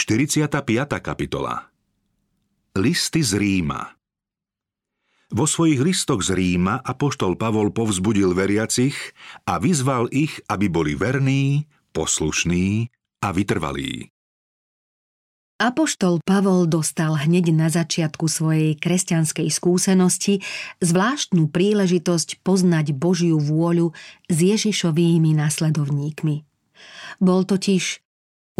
45. kapitola Listy z Ríma Vo svojich listoch z Ríma apoštol Pavol povzbudil veriacich a vyzval ich, aby boli verní, poslušní a vytrvalí. Apoštol Pavol dostal hneď na začiatku svojej kresťanskej skúsenosti zvláštnu príležitosť poznať Božiu vôľu s Ježišovými nasledovníkmi. Bol totiž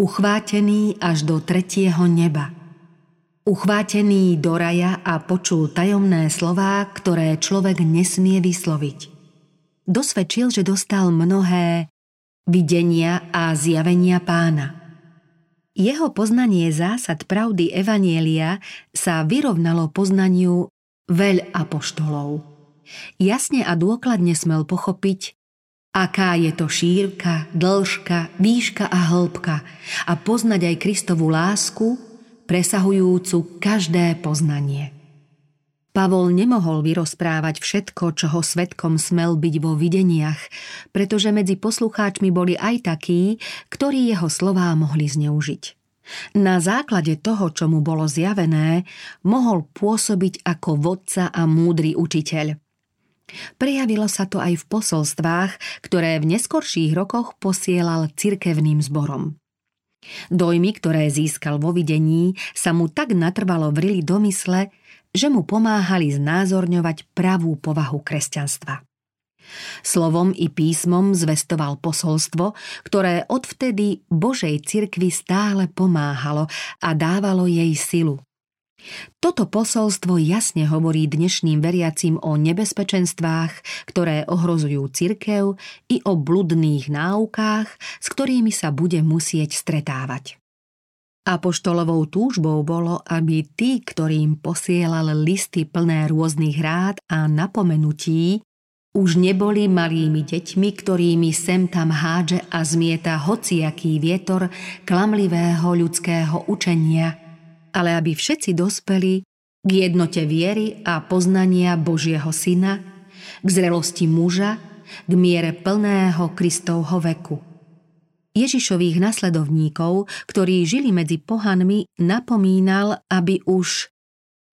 uchvátený až do tretieho neba. Uchvátený do raja a počul tajomné slová, ktoré človek nesmie vysloviť. Dosvedčil, že dostal mnohé videnia a zjavenia pána – jeho poznanie zásad pravdy Evanielia sa vyrovnalo poznaniu veľ apoštolov. Jasne a dôkladne smel pochopiť, aká je to šírka, dĺžka, výška a hĺbka a poznať aj Kristovu lásku, presahujúcu každé poznanie. Pavol nemohol vyrozprávať všetko, čoho svetkom smel byť vo videniach, pretože medzi poslucháčmi boli aj takí, ktorí jeho slová mohli zneužiť. Na základe toho, čo mu bolo zjavené, mohol pôsobiť ako vodca a múdry učiteľ. Prejavilo sa to aj v posolstvách, ktoré v neskorších rokoch posielal cirkevným zborom. Dojmy, ktoré získal vo videní, sa mu tak natrvalo vrili do mysle, že mu pomáhali znázorňovať pravú povahu kresťanstva. Slovom i písmom zvestoval posolstvo, ktoré odvtedy Božej cirkvi stále pomáhalo a dávalo jej silu. Toto posolstvo jasne hovorí dnešným veriacim o nebezpečenstvách, ktoré ohrozujú cirkev i o bludných náukách, s ktorými sa bude musieť stretávať. Apoštolovou túžbou bolo, aby tí, ktorým posielal listy plné rôznych rád a napomenutí, už neboli malými deťmi, ktorými sem tam hádže a zmieta hociaký vietor klamlivého ľudského učenia, ale aby všetci dospeli k jednote viery a poznania Božieho Syna, k zrelosti muža, k miere plného Kristovho veku – Ježišových nasledovníkov, ktorí žili medzi pohanmi, napomínal, aby už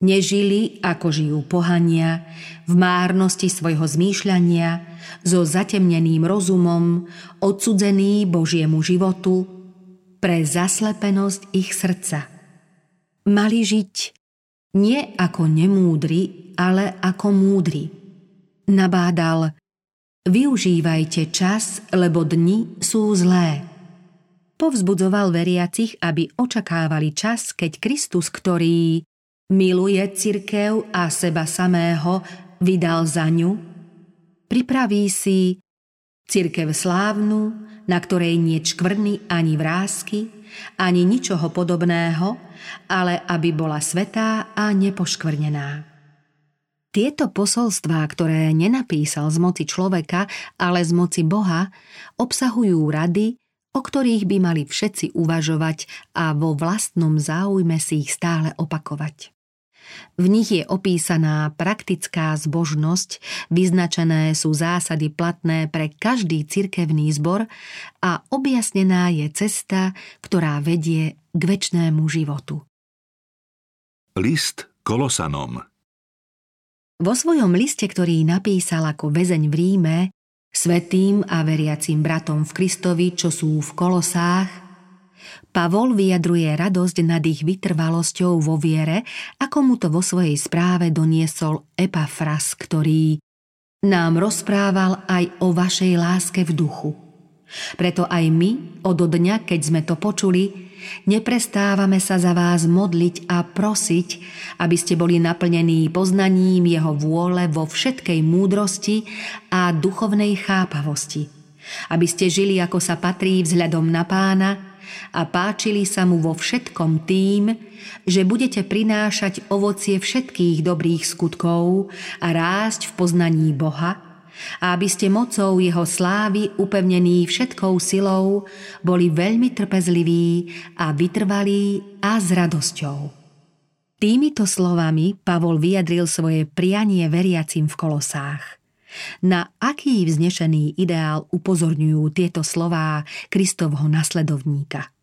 nežili, ako žijú pohania, v márnosti svojho zmýšľania, so zatemneným rozumom, odsudzení Božiemu životu, pre zaslepenosť ich srdca. Mali žiť nie ako nemúdri, ale ako múdri. Nabádal, Využívajte čas, lebo dni sú zlé. Povzbudzoval veriacich, aby očakávali čas, keď Kristus, ktorý miluje cirkev a seba samého, vydal za ňu, pripraví si cirkev slávnu, na ktorej nie čkvrny ani vrázky, ani ničoho podobného, ale aby bola svetá a nepoškvrnená. Tieto posolstvá, ktoré nenapísal z moci človeka, ale z moci Boha, obsahujú rady, o ktorých by mali všetci uvažovať a vo vlastnom záujme si ich stále opakovať. V nich je opísaná praktická zbožnosť, vyznačené sú zásady platné pre každý cirkevný zbor a objasnená je cesta, ktorá vedie k väčšnému životu. List Kolosanom vo svojom liste, ktorý napísal ako väzeň v Ríme, svetým a veriacím bratom v Kristovi, čo sú v Kolosách, Pavol vyjadruje radosť nad ich vytrvalosťou vo viere, ako mu to vo svojej správe doniesol Epafras, ktorý nám rozprával aj o vašej láske v duchu. Preto aj my, od dňa, keď sme to počuli, Neprestávame sa za vás modliť a prosiť, aby ste boli naplnení poznaním Jeho vôle vo všetkej múdrosti a duchovnej chápavosti. Aby ste žili, ako sa patrí vzhľadom na pána a páčili sa mu vo všetkom tým, že budete prinášať ovocie všetkých dobrých skutkov a rásť v poznaní Boha – a aby ste mocou jeho slávy upevnení všetkou silou boli veľmi trpezliví a vytrvalí a s radosťou. Týmito slovami Pavol vyjadril svoje prianie veriacim v kolosách. Na aký vznešený ideál upozorňujú tieto slová Kristovho nasledovníka –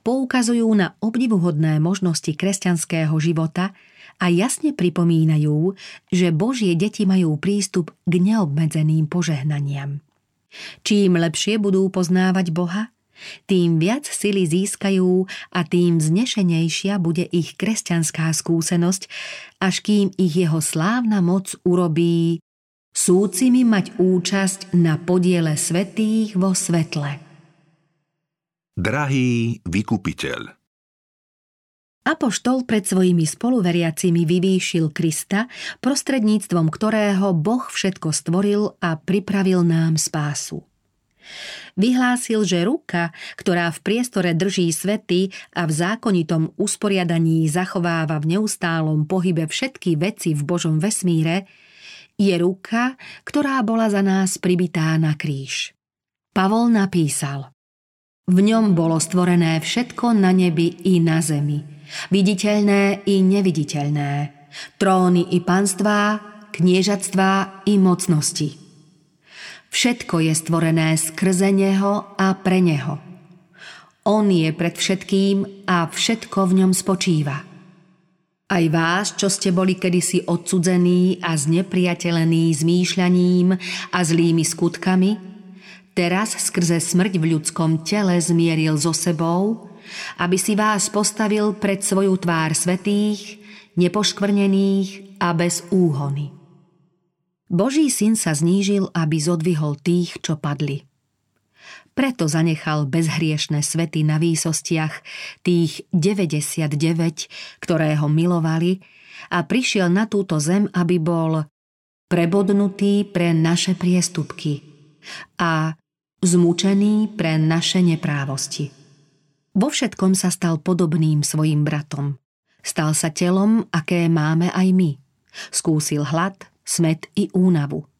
Poukazujú na obdivuhodné možnosti kresťanského života a jasne pripomínajú, že Božie deti majú prístup k neobmedzeným požehnaniam. Čím lepšie budú poznávať Boha, tým viac sily získajú a tým vznešenejšia bude ich kresťanská skúsenosť, až kým ich jeho slávna moc urobí súcimi mať účasť na podiele svetých vo svetle. Drahý vykupiteľ Apoštol pred svojimi spoluveriacimi vyvýšil Krista, prostredníctvom ktorého Boh všetko stvoril a pripravil nám spásu. Vyhlásil, že ruka, ktorá v priestore drží svety a v zákonitom usporiadaní zachováva v neustálom pohybe všetky veci v Božom vesmíre, je ruka, ktorá bola za nás pribitá na kríž. Pavol napísal V ňom bolo stvorené všetko na nebi i na zemi, viditeľné i neviditeľné, tróny i panstvá, kniežatstvá i mocnosti. Všetko je stvorené skrze Neho a pre Neho. On je pred všetkým a všetko v ňom spočíva. Aj vás, čo ste boli kedysi odsudzení a znepriateľení zmýšľaním a zlými skutkami, teraz skrze smrť v ľudskom tele zmieril so sebou, aby si vás postavil pred svoju tvár svetých, nepoškvrnených a bez úhony. Boží syn sa znížil, aby zodvihol tých, čo padli. Preto zanechal bezhriešne svety na výsostiach, tých 99, ktoré ho milovali, a prišiel na túto zem, aby bol prebodnutý pre naše priestupky a zmučený pre naše neprávosti. Vo všetkom sa stal podobným svojim bratom. Stal sa telom, aké máme aj my. Skúsil hlad, smet i únavu.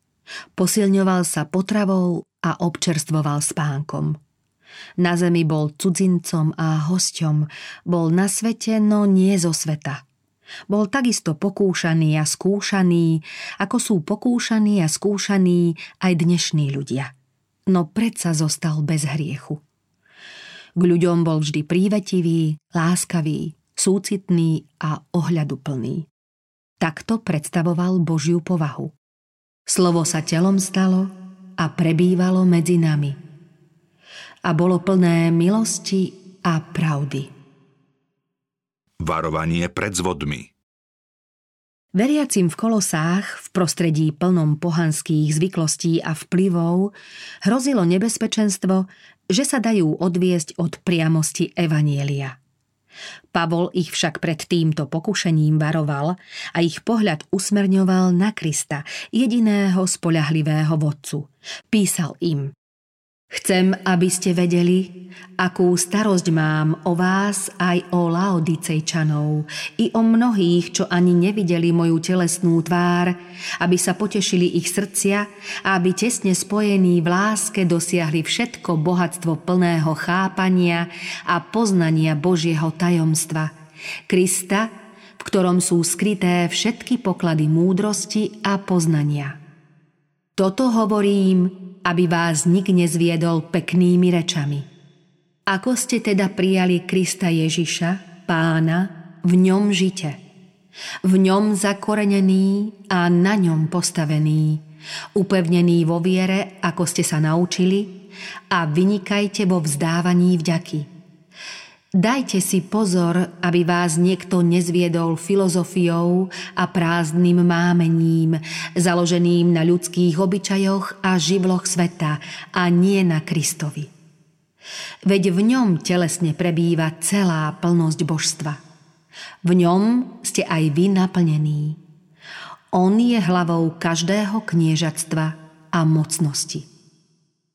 Posilňoval sa potravou a občerstvoval spánkom. Na zemi bol cudzincom a hosťom, bol na svete, no nie zo sveta. Bol takisto pokúšaný a skúšaný, ako sú pokúšaní a skúšaní aj dnešní ľudia. No predsa zostal bez hriechu. K ľuďom bol vždy prívetivý, láskavý, súcitný a ohľaduplný. Takto predstavoval Božiu povahu. Slovo sa telom stalo a prebývalo medzi nami. A bolo plné milosti a pravdy. Varovanie pred zvodmi Veriacim v kolosách, v prostredí plnom pohanských zvyklostí a vplyvov, hrozilo nebezpečenstvo, že sa dajú odviesť od priamosti Evanielia – Pavol ich však pred týmto pokušením varoval a ich pohľad usmerňoval na Krista, jediného spoľahlivého vodcu. Písal im Chcem, aby ste vedeli, akú starosť mám o vás aj o Laodicejčanov i o mnohých, čo ani nevideli moju telesnú tvár, aby sa potešili ich srdcia a aby tesne spojení v láske dosiahli všetko bohatstvo plného chápania a poznania Božieho tajomstva, Krista, v ktorom sú skryté všetky poklady múdrosti a poznania. Toto hovorím, aby vás nik nezviedol peknými rečami. Ako ste teda prijali Krista Ježiša, pána, v ňom žite. V ňom zakorenený a na ňom postavený, upevnený vo viere, ako ste sa naučili, a vynikajte vo vzdávaní vďaky Dajte si pozor, aby vás niekto nezviedol filozofiou a prázdnym mámením, založeným na ľudských obyčajoch a živloch sveta a nie na Kristovi. Veď v ňom telesne prebýva celá plnosť božstva. V ňom ste aj vy naplnení. On je hlavou každého kniežatstva a mocnosti.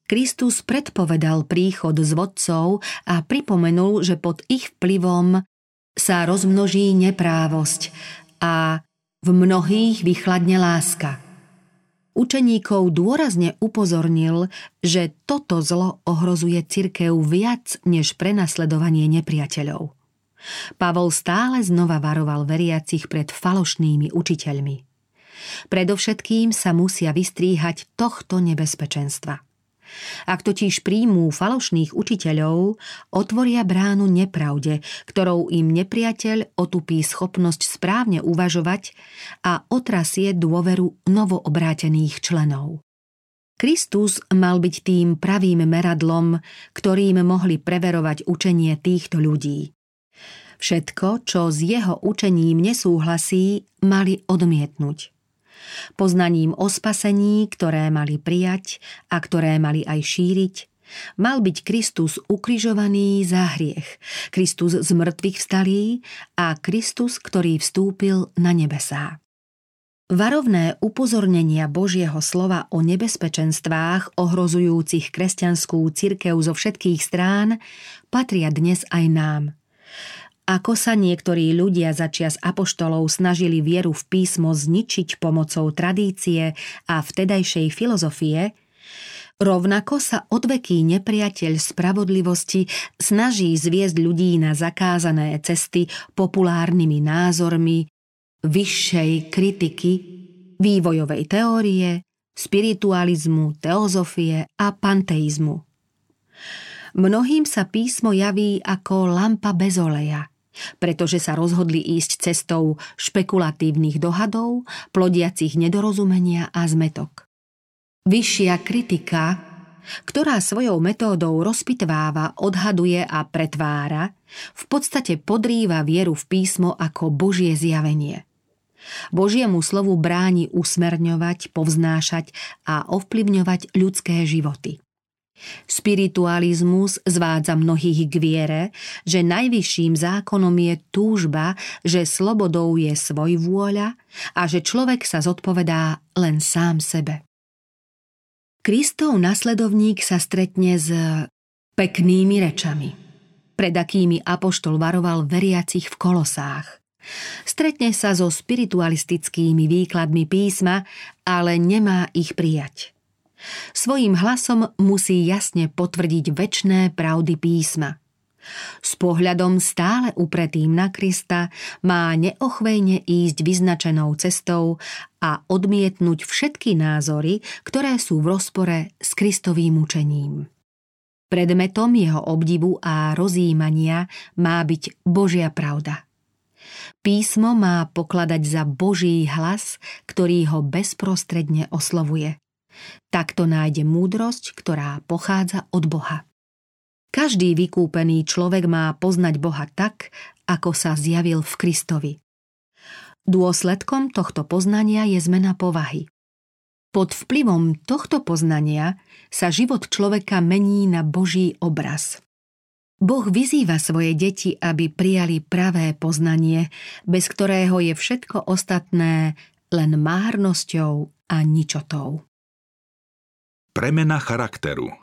Kristus predpovedal príchod z vodcov a pripomenul, že pod ich vplyvom sa rozmnoží neprávosť a v mnohých vychladne láska. Učeníkov dôrazne upozornil, že toto zlo ohrozuje cirkev viac než prenasledovanie nepriateľov. Pavol stále znova varoval veriacich pred falošnými učiteľmi. Predovšetkým sa musia vystríhať tohto nebezpečenstva – Ak totiž príjmú falošných učiteľov, otvoria bránu nepravde, ktorou im nepriateľ otupí schopnosť správne uvažovať a otrasie dôveru novoobrátených členov. Kristus mal byť tým pravým meradlom, ktorým mohli preverovať učenie týchto ľudí. Všetko, čo s jeho učením nesúhlasí, mali odmietnúť. Poznaním o spasení, ktoré mali prijať a ktoré mali aj šíriť, mal byť Kristus ukrižovaný za hriech, Kristus z mŕtvych vstalý a Kristus, ktorý vstúpil na nebesá. Varovné upozornenia Božieho slova o nebezpečenstvách ohrozujúcich kresťanskú cirkev zo všetkých strán patria dnes aj nám – ako sa niektorí ľudia začias apoštolov snažili vieru v písmo zničiť pomocou tradície a vtedajšej filozofie, rovnako sa odveký nepriateľ spravodlivosti snaží zviesť ľudí na zakázané cesty populárnymi názormi, vyššej kritiky, vývojovej teórie, spiritualizmu, teozofie a panteizmu. Mnohým sa písmo javí ako lampa bez oleja – pretože sa rozhodli ísť cestou špekulatívnych dohadov, plodiacich nedorozumenia a zmetok. Vyššia kritika, ktorá svojou metódou rozpitváva, odhaduje a pretvára, v podstate podrýva vieru v písmo ako Božie zjavenie. Božiemu slovu bráni usmerňovať, povznášať a ovplyvňovať ľudské životy. Spiritualizmus zvádza mnohých k viere, že najvyšším zákonom je túžba, že slobodou je svoj vôľa a že človek sa zodpovedá len sám sebe. Kristov nasledovník sa stretne s peknými rečami, pred akými apoštol varoval veriacich v kolosách. Stretne sa so spiritualistickými výkladmi písma, ale nemá ich prijať. Svojím hlasom musí jasne potvrdiť väčné pravdy písma. S pohľadom stále upretým na Krista má neochvejne ísť vyznačenou cestou a odmietnúť všetky názory, ktoré sú v rozpore s Kristovým učením. Predmetom jeho obdivu a rozjímania má byť Božia pravda. Písmo má pokladať za Boží hlas, ktorý ho bezprostredne oslovuje. Takto nájde múdrosť, ktorá pochádza od Boha. Každý vykúpený človek má poznať Boha tak, ako sa zjavil v Kristovi. Dôsledkom tohto poznania je zmena povahy. Pod vplyvom tohto poznania sa život človeka mení na Boží obraz. Boh vyzýva svoje deti, aby prijali pravé poznanie, bez ktorého je všetko ostatné len márnosťou a ničotou. Premena charakteru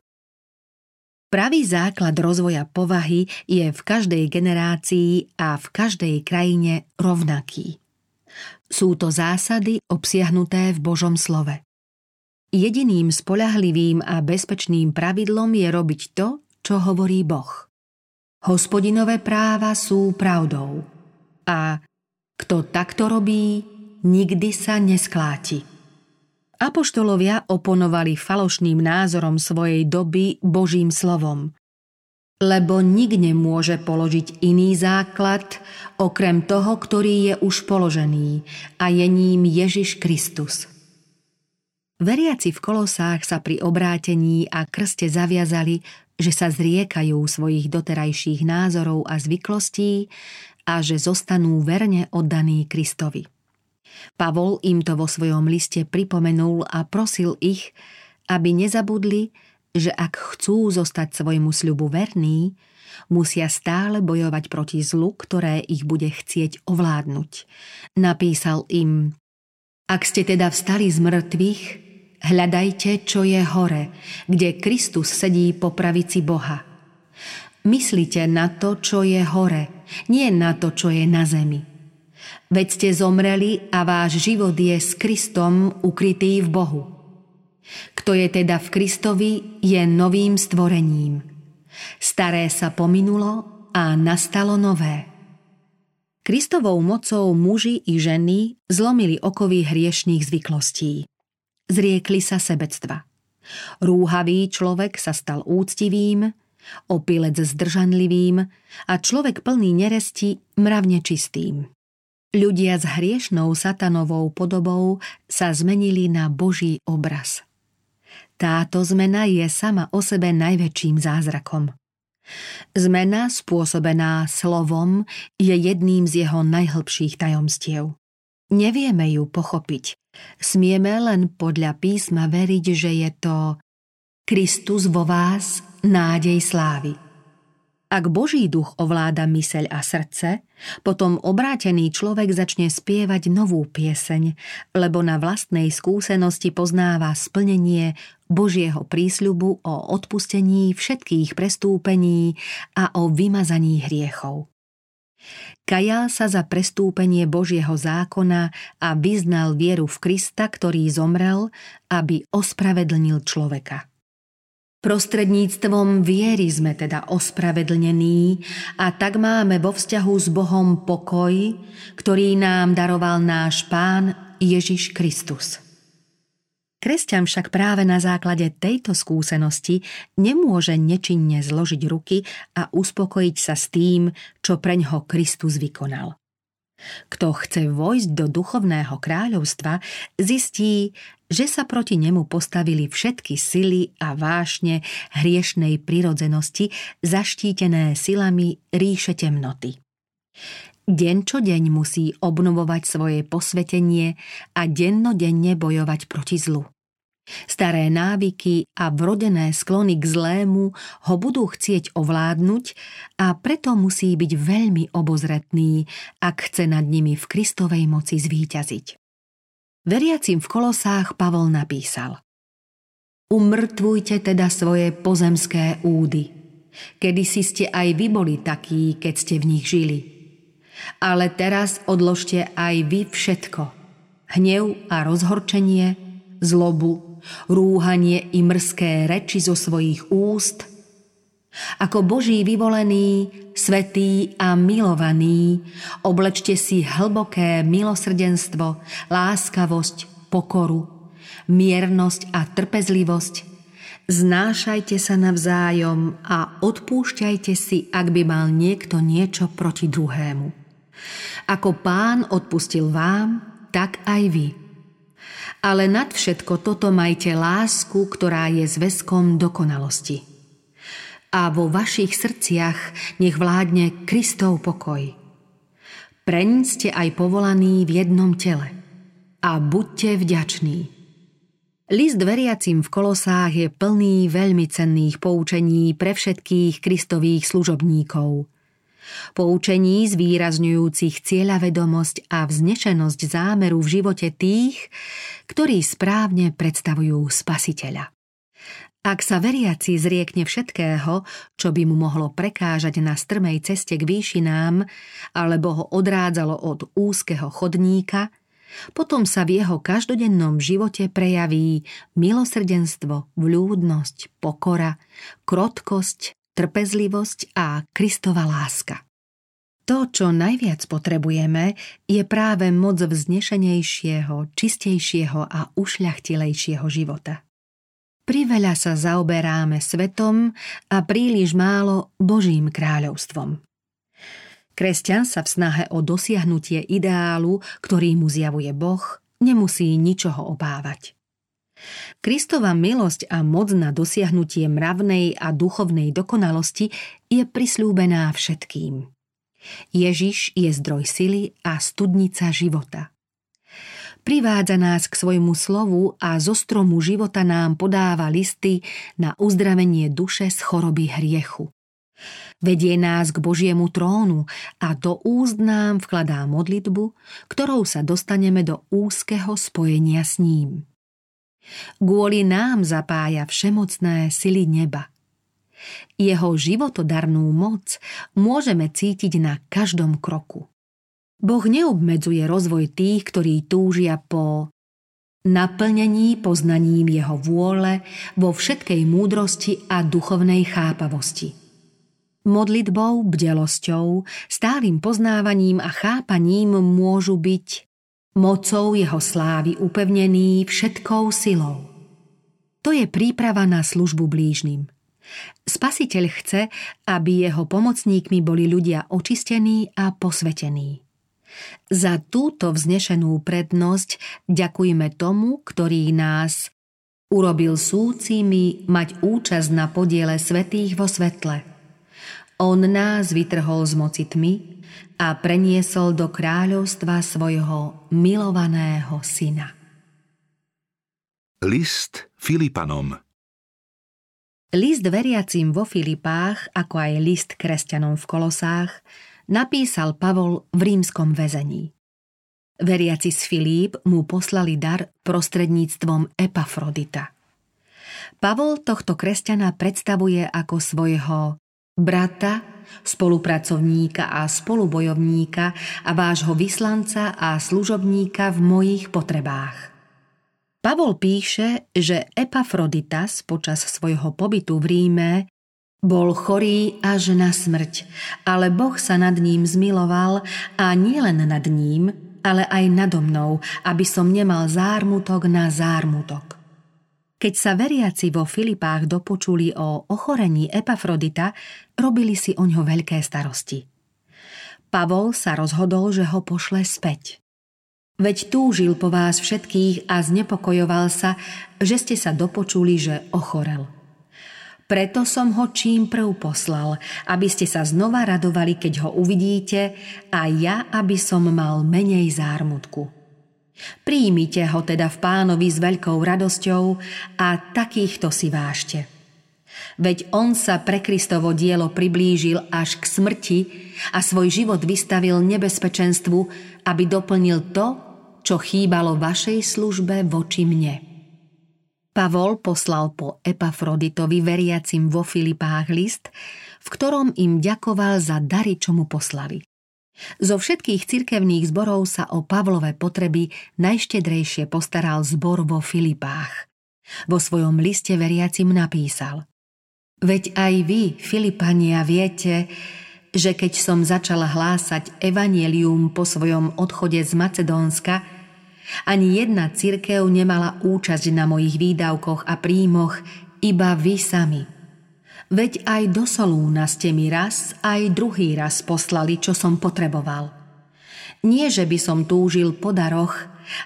Pravý základ rozvoja povahy je v každej generácii a v každej krajine rovnaký. Sú to zásady obsiahnuté v Božom slove. Jediným spolahlivým a bezpečným pravidlom je robiť to, čo hovorí Boh. Hospodinové práva sú pravdou a kto takto robí, nikdy sa neskláti. Apoštolovia oponovali falošným názorom svojej doby Božím slovom. Lebo nik nemôže položiť iný základ, okrem toho, ktorý je už položený, a je ním Ježiš Kristus. Veriaci v kolosách sa pri obrátení a krste zaviazali, že sa zriekajú svojich doterajších názorov a zvyklostí a že zostanú verne oddaní Kristovi. Pavol im to vo svojom liste pripomenul a prosil ich, aby nezabudli, že ak chcú zostať svojmu sľubu verní, musia stále bojovať proti zlu, ktoré ich bude chcieť ovládnuť. Napísal im, ak ste teda vstali z mŕtvych, hľadajte, čo je hore, kde Kristus sedí po pravici Boha. Myslite na to, čo je hore, nie na to, čo je na zemi Veď ste zomreli a váš život je s Kristom ukrytý v Bohu. Kto je teda v Kristovi, je novým stvorením. Staré sa pominulo a nastalo nové. Kristovou mocou muži i ženy zlomili okovy hriešných zvyklostí. Zriekli sa sebectva. Rúhavý človek sa stal úctivým, opilec zdržanlivým a človek plný neresti mravne čistým. Ľudia s hriešnou satanovou podobou sa zmenili na Boží obraz. Táto zmena je sama o sebe najväčším zázrakom. Zmena spôsobená slovom je jedným z jeho najhlbších tajomstiev. Nevieme ju pochopiť. Smieme len podľa písma veriť, že je to Kristus vo vás, nádej slávy. Ak Boží duch ovláda myseľ a srdce, potom obrátený človek začne spievať novú pieseň, lebo na vlastnej skúsenosti poznáva splnenie Božieho prísľubu o odpustení všetkých prestúpení a o vymazaní hriechov. Kajal sa za prestúpenie Božieho zákona a vyznal vieru v Krista, ktorý zomrel, aby ospravedlnil človeka. Prostredníctvom viery sme teda ospravedlnení a tak máme vo vzťahu s Bohom pokoj, ktorý nám daroval náš Pán Ježiš Kristus. Kresťan však práve na základe tejto skúsenosti nemôže nečinne zložiť ruky a uspokojiť sa s tým, čo preňho Kristus vykonal. Kto chce vojsť do duchovného kráľovstva, zistí, že sa proti nemu postavili všetky sily a vášne hriešnej prirodzenosti zaštítené silami ríše temnoty. Deň čo deň musí obnovovať svoje posvetenie a dennodenne bojovať proti zlu. Staré návyky a vrodené sklony k zlému ho budú chcieť ovládnuť a preto musí byť veľmi obozretný, ak chce nad nimi v Kristovej moci zvíťaziť. Veriacim v kolosách Pavol napísal Umrtvujte teda svoje pozemské údy. Kedy si ste aj vy boli takí, keď ste v nich žili. Ale teraz odložte aj vy všetko. Hnev a rozhorčenie, zlobu, rúhanie i mrské reči zo svojich úst, ako Boží vyvolený, svetý a milovaný, oblečte si hlboké milosrdenstvo, láskavosť, pokoru, miernosť a trpezlivosť, Znášajte sa navzájom a odpúšťajte si, ak by mal niekto niečo proti druhému. Ako pán odpustil vám, tak aj vy ale nad všetko toto majte lásku, ktorá je zväzkom dokonalosti. A vo vašich srdciach nech vládne Kristov pokoj. Preň ste aj povolaní v jednom tele. A buďte vďační. List veriacim v kolosách je plný veľmi cenných poučení pre všetkých kristových služobníkov – poučení zvýrazňujúcich cieľavedomosť a vznešenosť zámeru v živote tých, ktorí správne predstavujú spasiteľa. Ak sa veriaci zriekne všetkého, čo by mu mohlo prekážať na strmej ceste k výšinám, alebo ho odrádzalo od úzkeho chodníka, potom sa v jeho každodennom živote prejaví milosrdenstvo, vľúdnosť, pokora, krotkosť, trpezlivosť a Kristova láska. To, čo najviac potrebujeme, je práve moc vznešenejšieho, čistejšieho a ušľachtilejšieho života. Priveľa sa zaoberáme svetom a príliš málo Božím kráľovstvom. Kresťan sa v snahe o dosiahnutie ideálu, ktorý mu zjavuje Boh, nemusí ničoho obávať. Kristova milosť a moc na dosiahnutie mravnej a duchovnej dokonalosti je prislúbená všetkým. Ježiš je zdroj sily a studnica života. Privádza nás k svojmu slovu a zo stromu života nám podáva listy na uzdravenie duše z choroby hriechu. Vedie nás k Božiemu trónu a do úst nám vkladá modlitbu, ktorou sa dostaneme do úzkeho spojenia s ním. Kvôli nám zapája všemocné sily neba. Jeho životodarnú moc môžeme cítiť na každom kroku. Boh neobmedzuje rozvoj tých, ktorí túžia po naplnení poznaním jeho vôle vo všetkej múdrosti a duchovnej chápavosti. Modlitbou, bdelosťou, stálym poznávaním a chápaním môžu byť mocou jeho slávy upevnený všetkou silou. To je príprava na službu blížnym. Spasiteľ chce, aby jeho pomocníkmi boli ľudia očistení a posvetení. Za túto vznešenú prednosť ďakujeme tomu, ktorý nás urobil súcimi mať účasť na podiele svetých vo svetle. On nás vytrhol z moci tmy a preniesol do kráľovstva svojho milovaného syna. List Filipanom List veriacim vo Filipách, ako aj list kresťanom v Kolosách, napísal Pavol v rímskom väzení. Veriaci z Filíp mu poslali dar prostredníctvom Epafrodita. Pavol tohto kresťana predstavuje ako svojho brata, spolupracovníka a spolubojovníka a vášho vyslanca a služobníka v mojich potrebách. Pavol píše, že Epafroditas počas svojho pobytu v Ríme bol chorý až na smrť, ale Boh sa nad ním zmiloval a nielen nad ním, ale aj nado mnou, aby som nemal zármutok na zármutok. Keď sa veriaci vo Filipách dopočuli o ochorení Epafrodita, robili si o ňo veľké starosti. Pavol sa rozhodol, že ho pošle späť. Veď túžil po vás všetkých a znepokojoval sa, že ste sa dopočuli, že ochorel. Preto som ho čím prv poslal, aby ste sa znova radovali, keď ho uvidíte a ja, aby som mal menej zármutku. Príjmite ho teda v pánovi s veľkou radosťou a takýchto si vážte. Veď on sa pre Kristovo dielo priblížil až k smrti a svoj život vystavil nebezpečenstvu, aby doplnil to, čo chýbalo vašej službe voči mne. Pavol poslal po Epafroditovi veriacim vo Filipách list, v ktorom im ďakoval za dary, čo mu poslali. Zo všetkých cirkevných zborov sa o Pavlové potreby najštedrejšie postaral zbor vo Filipách. Vo svojom liste veriacim napísal Veď aj vy, Filipania, viete, že keď som začala hlásať evanielium po svojom odchode z Macedónska, ani jedna cirkev nemala účasť na mojich výdavkoch a príjmoch, iba vy sami. Veď aj do Solúna ste mi raz, aj druhý raz poslali, čo som potreboval. Nie, že by som túžil po daroch,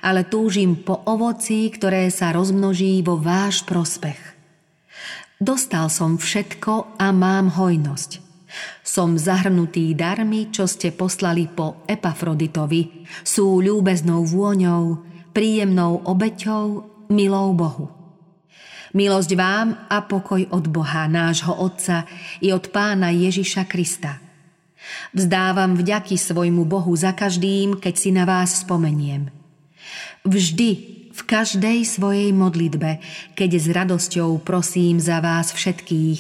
ale túžim po ovoci, ktoré sa rozmnoží vo váš prospech. Dostal som všetko a mám hojnosť. Som zahrnutý darmi, čo ste poslali po Epafroditovi. Sú ľúbeznou vôňou, príjemnou obeťou, milou Bohu. Milosť vám a pokoj od Boha, nášho Otca i od Pána Ježiša Krista. Vzdávam vďaky svojmu Bohu za každým, keď si na vás spomeniem. Vždy v každej svojej modlitbe, keď s radosťou prosím za vás všetkých,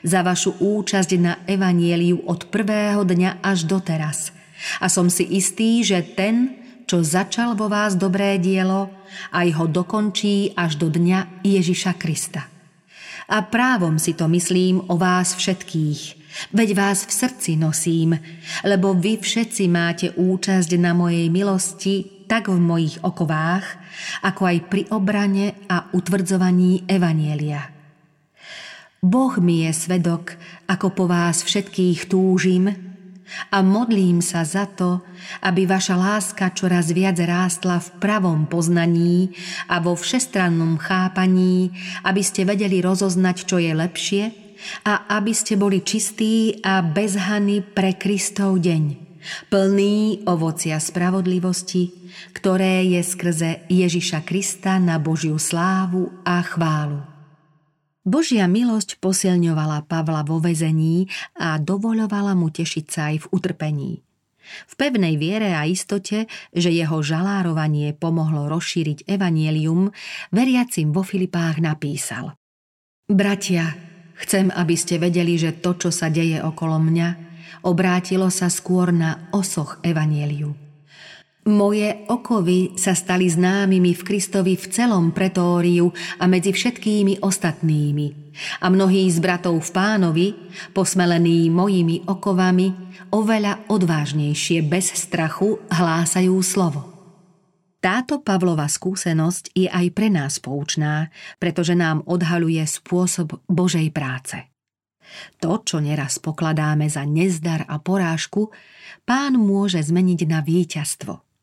za vašu účasť na evanieliu od prvého dňa až doteraz. A som si istý, že ten, čo začal vo vás dobré dielo, aj ho dokončí až do dňa Ježiša Krista. A právom si to myslím o vás všetkých, veď vás v srdci nosím, lebo vy všetci máte účasť na mojej milosti tak v mojich okovách, ako aj pri obrane a utvrdzovaní Evanielia. Boh mi je svedok, ako po vás všetkých túžim a modlím sa za to, aby vaša láska čoraz viac rástla v pravom poznaní a vo všestrannom chápaní, aby ste vedeli rozoznať, čo je lepšie a aby ste boli čistí a bezhany pre Kristov deň plný ovocia spravodlivosti, ktoré je skrze Ježiša Krista na Božiu slávu a chválu. Božia milosť posilňovala Pavla vo vezení a dovoľovala mu tešiť sa aj v utrpení. V pevnej viere a istote, že jeho žalárovanie pomohlo rozšíriť evanielium, veriacim vo Filipách napísal Bratia, chcem, aby ste vedeli, že to, čo sa deje okolo mňa, obrátilo sa skôr na osoch evanieliu. Moje okovy sa stali známymi v Kristovi v celom pretóriu a medzi všetkými ostatnými. A mnohí z bratov v pánovi, posmelení mojimi okovami, oveľa odvážnejšie bez strachu hlásajú slovo. Táto Pavlova skúsenosť je aj pre nás poučná, pretože nám odhaluje spôsob Božej práce. To, čo neraz pokladáme za nezdar a porážku, pán môže zmeniť na víťazstvo.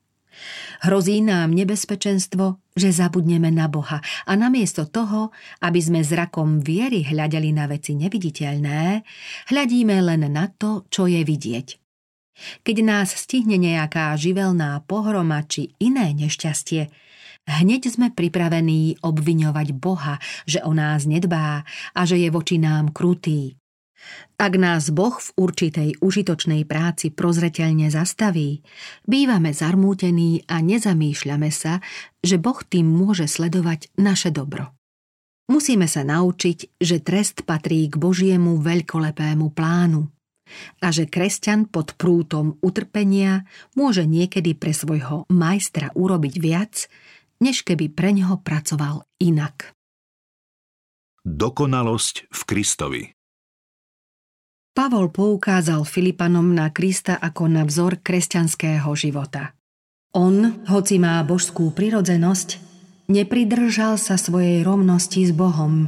Hrozí nám nebezpečenstvo, že zabudneme na Boha a namiesto toho, aby sme zrakom viery hľadeli na veci neviditeľné, hľadíme len na to, čo je vidieť. Keď nás stihne nejaká živelná pohroma či iné nešťastie, hneď sme pripravení obviňovať Boha, že o nás nedbá a že je voči nám krutý. Ak nás Boh v určitej užitočnej práci prozreteľne zastaví, bývame zarmútení a nezamýšľame sa, že Boh tým môže sledovať naše dobro. Musíme sa naučiť, že trest patrí k Božiemu veľkolepému plánu a že kresťan pod prútom utrpenia môže niekedy pre svojho majstra urobiť viac, než keby pre ňoho pracoval inak. Dokonalosť v Kristovi Pavol poukázal Filipanom na Krista ako na vzor kresťanského života. On, hoci má božskú prirodzenosť, nepridržal sa svojej rovnosti s Bohom,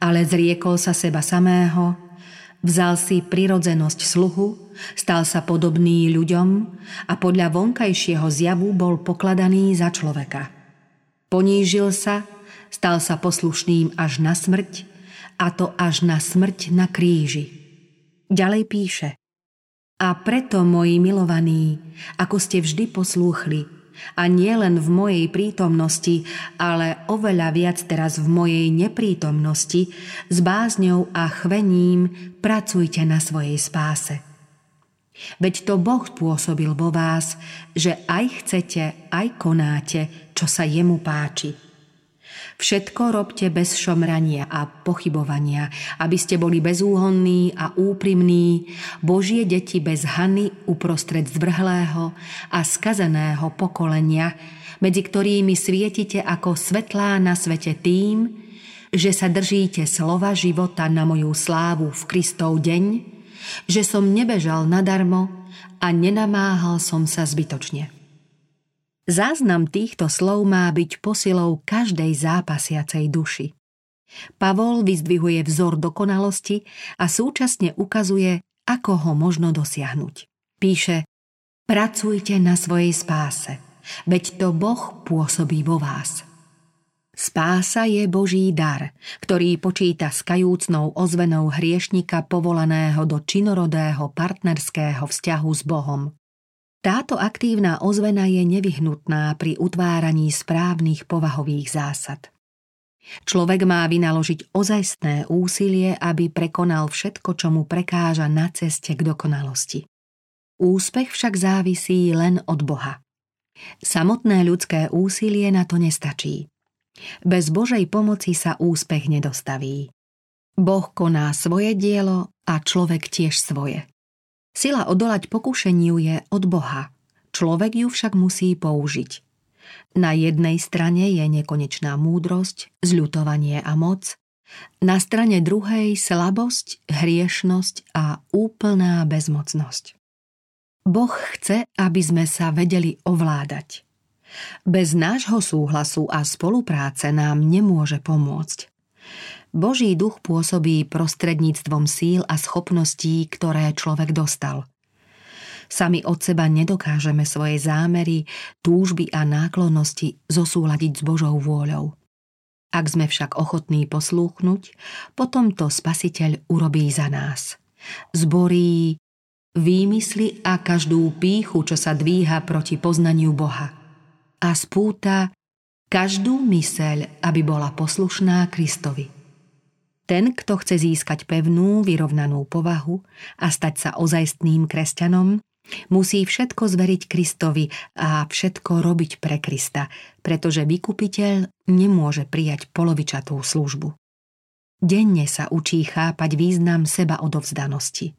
ale zriekol sa seba samého Vzal si prirodzenosť sluhu, stal sa podobný ľuďom a podľa vonkajšieho zjavu bol pokladaný za človeka. Ponížil sa, stal sa poslušným až na smrť, a to až na smrť na kríži. Ďalej píše A preto, moji milovaní, ako ste vždy poslúchli, a nie len v mojej prítomnosti, ale oveľa viac teraz v mojej neprítomnosti, s bázňou a chvením pracujte na svojej spáse. Veď to Boh pôsobil vo vás, že aj chcete, aj konáte, čo sa jemu páči – Všetko robte bez šomrania a pochybovania, aby ste boli bezúhonní a úprimní, Božie deti bez hany uprostred zvrhlého a skazeného pokolenia, medzi ktorými svietite ako svetlá na svete tým, že sa držíte slova života na moju slávu v Kristov deň, že som nebežal nadarmo a nenamáhal som sa zbytočne. Záznam týchto slov má byť posilou každej zápasiacej duši. Pavol vyzdvihuje vzor dokonalosti a súčasne ukazuje, ako ho možno dosiahnuť. Píše, pracujte na svojej spáse, veď to Boh pôsobí vo vás. Spása je Boží dar, ktorý počíta s kajúcnou ozvenou hriešnika povolaného do činorodého partnerského vzťahu s Bohom. Táto aktívna ozvena je nevyhnutná pri utváraní správnych povahových zásad. Človek má vynaložiť ozajstné úsilie, aby prekonal všetko, čo mu prekáža na ceste k dokonalosti. Úspech však závisí len od Boha. Samotné ľudské úsilie na to nestačí. Bez Božej pomoci sa úspech nedostaví. Boh koná svoje dielo a človek tiež svoje. Sila odolať pokušeniu je od Boha. Človek ju však musí použiť. Na jednej strane je nekonečná múdrosť, zľutovanie a moc, na strane druhej slabosť, hriešnosť a úplná bezmocnosť. Boh chce, aby sme sa vedeli ovládať. Bez nášho súhlasu a spolupráce nám nemôže pomôcť. Boží duch pôsobí prostredníctvom síl a schopností, ktoré človek dostal. Sami od seba nedokážeme svoje zámery, túžby a náklonnosti zosúľadiť s Božou vôľou. Ak sme však ochotní poslúchnuť, potom to Spasiteľ urobí za nás. Zborí výmysly a každú píchu, čo sa dvíha proti poznaniu Boha. A spúta každú myseľ, aby bola poslušná Kristovi. Ten, kto chce získať pevnú, vyrovnanú povahu a stať sa ozajstným kresťanom, musí všetko zveriť Kristovi a všetko robiť pre Krista, pretože vykupiteľ nemôže prijať polovičatú službu. Denne sa učí chápať význam seba odovzdanosti.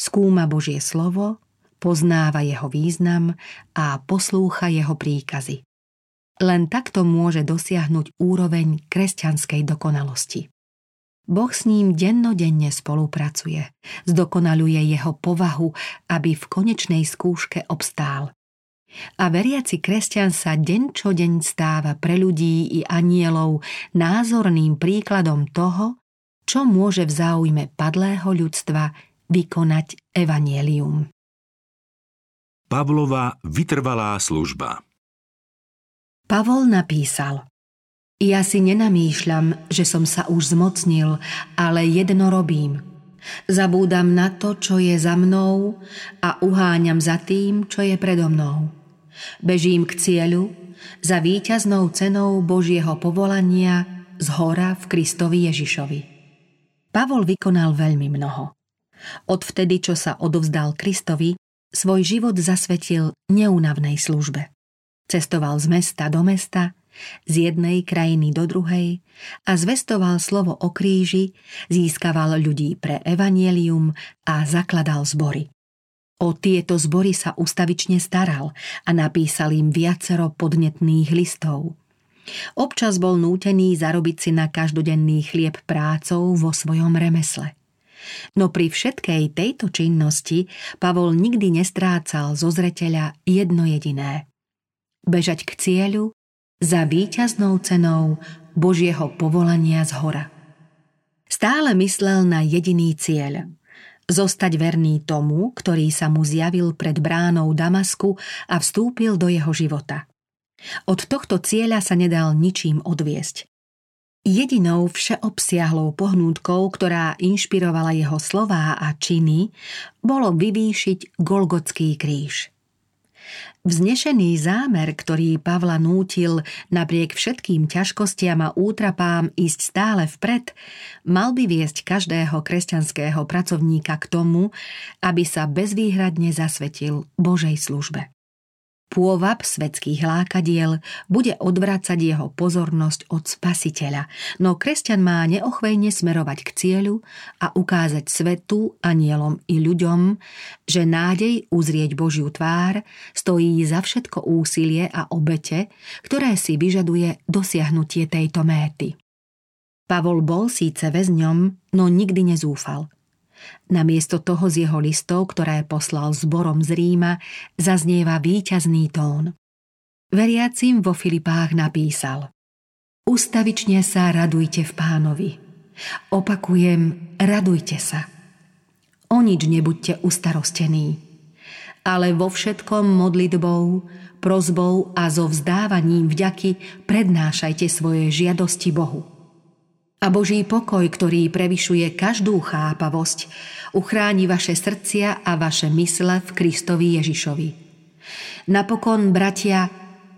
Skúma Božie slovo, poznáva jeho význam a poslúcha jeho príkazy. Len takto môže dosiahnuť úroveň kresťanskej dokonalosti. Boh s ním dennodenne spolupracuje, zdokonaluje jeho povahu, aby v konečnej skúške obstál. A veriaci kresťan sa deň čo deň stáva pre ľudí i anielov názorným príkladom toho, čo môže v záujme padlého ľudstva vykonať evanielium. Pavlova vytrvalá služba Pavol napísal Ja si nenamýšľam, že som sa už zmocnil, ale jedno robím. Zabúdam na to, čo je za mnou a uháňam za tým, čo je predo mnou. Bežím k cieľu za víťaznou cenou Božieho povolania z hora v Kristovi Ježišovi. Pavol vykonal veľmi mnoho. Odvtedy, čo sa odovzdal Kristovi, svoj život zasvetil neúnavnej službe. Cestoval z mesta do mesta, z jednej krajiny do druhej a zvestoval slovo o kríži, získaval ľudí pre evanielium a zakladal zbory. O tieto zbory sa ustavične staral a napísal im viacero podnetných listov. Občas bol nútený zarobiť si na každodenný chlieb prácou vo svojom remesle. No pri všetkej tejto činnosti Pavol nikdy nestrácal zo zreteľa jedno jediné. Bežať k cieľu za víťaznou cenou Božieho povolania z hora. Stále myslel na jediný cieľ – zostať verný tomu, ktorý sa mu zjavil pred bránou Damasku a vstúpil do jeho života. Od tohto cieľa sa nedal ničím odviesť. Jedinou všeobsiahlou pohnútkou, ktorá inšpirovala jeho slová a činy, bolo vyvýšiť Golgotský kríž. Vznešený zámer, ktorý Pavla nútil napriek všetkým ťažkostiam a útrapám ísť stále vpred, mal by viesť každého kresťanského pracovníka k tomu, aby sa bezvýhradne zasvetil Božej službe. Pôvab svetských lákadiel bude odvracať jeho pozornosť od spasiteľa, no kresťan má neochvejne smerovať k cieľu a ukázať svetu, anielom i ľuďom, že nádej uzrieť Božiu tvár stojí za všetko úsilie a obete, ktoré si vyžaduje dosiahnutie tejto méty. Pavol bol síce väzňom, no nikdy nezúfal – Namiesto toho z jeho listov, ktoré poslal zborom z Ríma, zaznieva víťazný tón. Veriacim vo Filipách napísal Ustavične sa radujte v pánovi. Opakujem, radujte sa. O nič nebuďte ustarostení, ale vo všetkom modlitbou, prozbou a so vzdávaním vďaky prednášajte svoje žiadosti Bohu a Boží pokoj, ktorý prevyšuje každú chápavosť, uchráni vaše srdcia a vaše mysle v Kristovi Ježišovi. Napokon, bratia,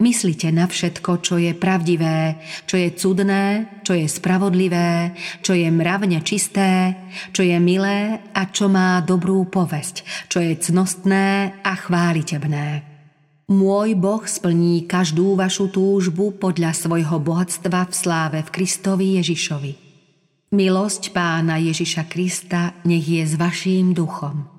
myslite na všetko, čo je pravdivé, čo je cudné, čo je spravodlivé, čo je mravne čisté, čo je milé a čo má dobrú povesť, čo je cnostné a chválitebné. Môj Boh splní každú vašu túžbu podľa svojho bohatstva v sláve v Kristovi Ježišovi. Milosť pána Ježiša Krista nech je s vaším duchom.